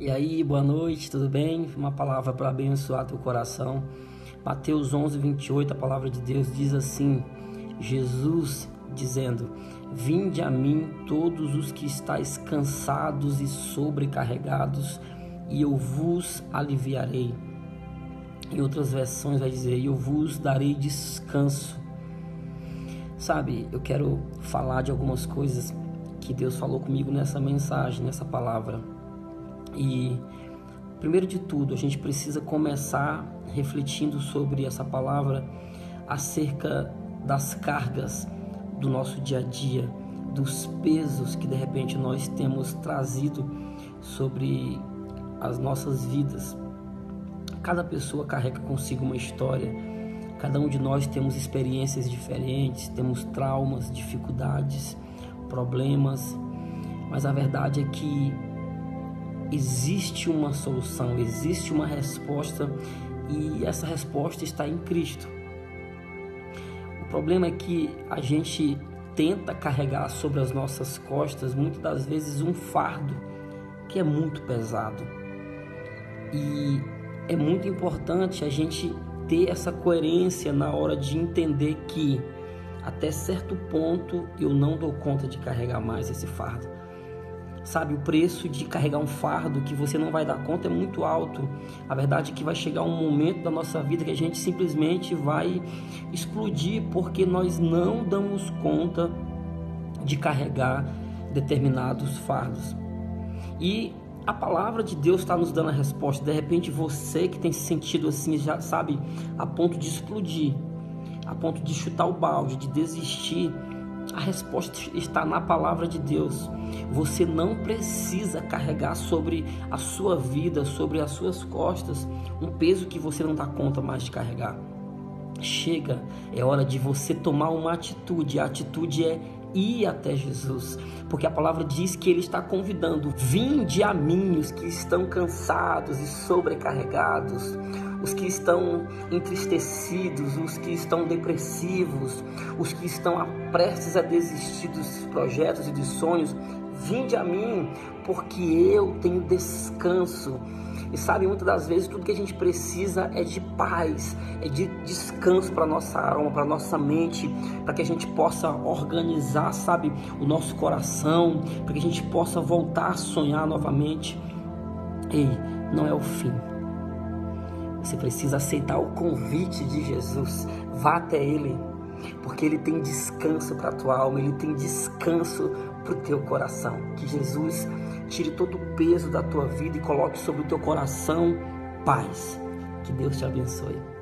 E aí, boa noite, tudo bem? Uma palavra para abençoar teu coração. Mateus 11, 28, a palavra de Deus diz assim: Jesus dizendo: Vinde a mim todos os que estáis cansados e sobrecarregados, e eu vos aliviarei. Em outras versões vai dizer: Eu vos darei descanso. Sabe, eu quero falar de algumas coisas que Deus falou comigo nessa mensagem, nessa palavra. E primeiro de tudo, a gente precisa começar refletindo sobre essa palavra acerca das cargas do nosso dia a dia, dos pesos que de repente nós temos trazido sobre as nossas vidas. Cada pessoa carrega consigo uma história, cada um de nós temos experiências diferentes, temos traumas, dificuldades, problemas, mas a verdade é que existe uma solução, existe uma resposta e essa resposta está em Cristo. O problema é que a gente tenta carregar sobre as nossas costas muitas das vezes um fardo que é muito pesado. E é muito importante a gente ter essa coerência na hora de entender que até certo ponto eu não dou conta de carregar mais esse fardo. Sabe, o preço de carregar um fardo que você não vai dar conta é muito alto. A verdade é que vai chegar um momento da nossa vida que a gente simplesmente vai explodir porque nós não damos conta de carregar determinados fardos. E a palavra de Deus está nos dando a resposta. De repente, você que tem se sentido assim, já sabe, a ponto de explodir, a ponto de chutar o balde, de desistir a resposta está na palavra de Deus. Você não precisa carregar sobre a sua vida, sobre as suas costas, um peso que você não dá conta mais de carregar. Chega, é hora de você tomar uma atitude. A atitude é ir até Jesus, porque a palavra diz que ele está convidando: vinde a mim os que estão cansados e sobrecarregados os que estão entristecidos, os que estão depressivos, os que estão prestes a desistir dos projetos e dos sonhos, vinde a mim, porque eu tenho descanso. E sabe, muitas das vezes tudo que a gente precisa é de paz, é de descanso para nossa alma, para nossa mente, para que a gente possa organizar, sabe, o nosso coração, para que a gente possa voltar a sonhar novamente. Ei, não é o fim você precisa aceitar o convite de Jesus. Vá até Ele, porque Ele tem descanso para a tua alma, Ele tem descanso para o teu coração. Que Jesus tire todo o peso da tua vida e coloque sobre o teu coração paz. Que Deus te abençoe.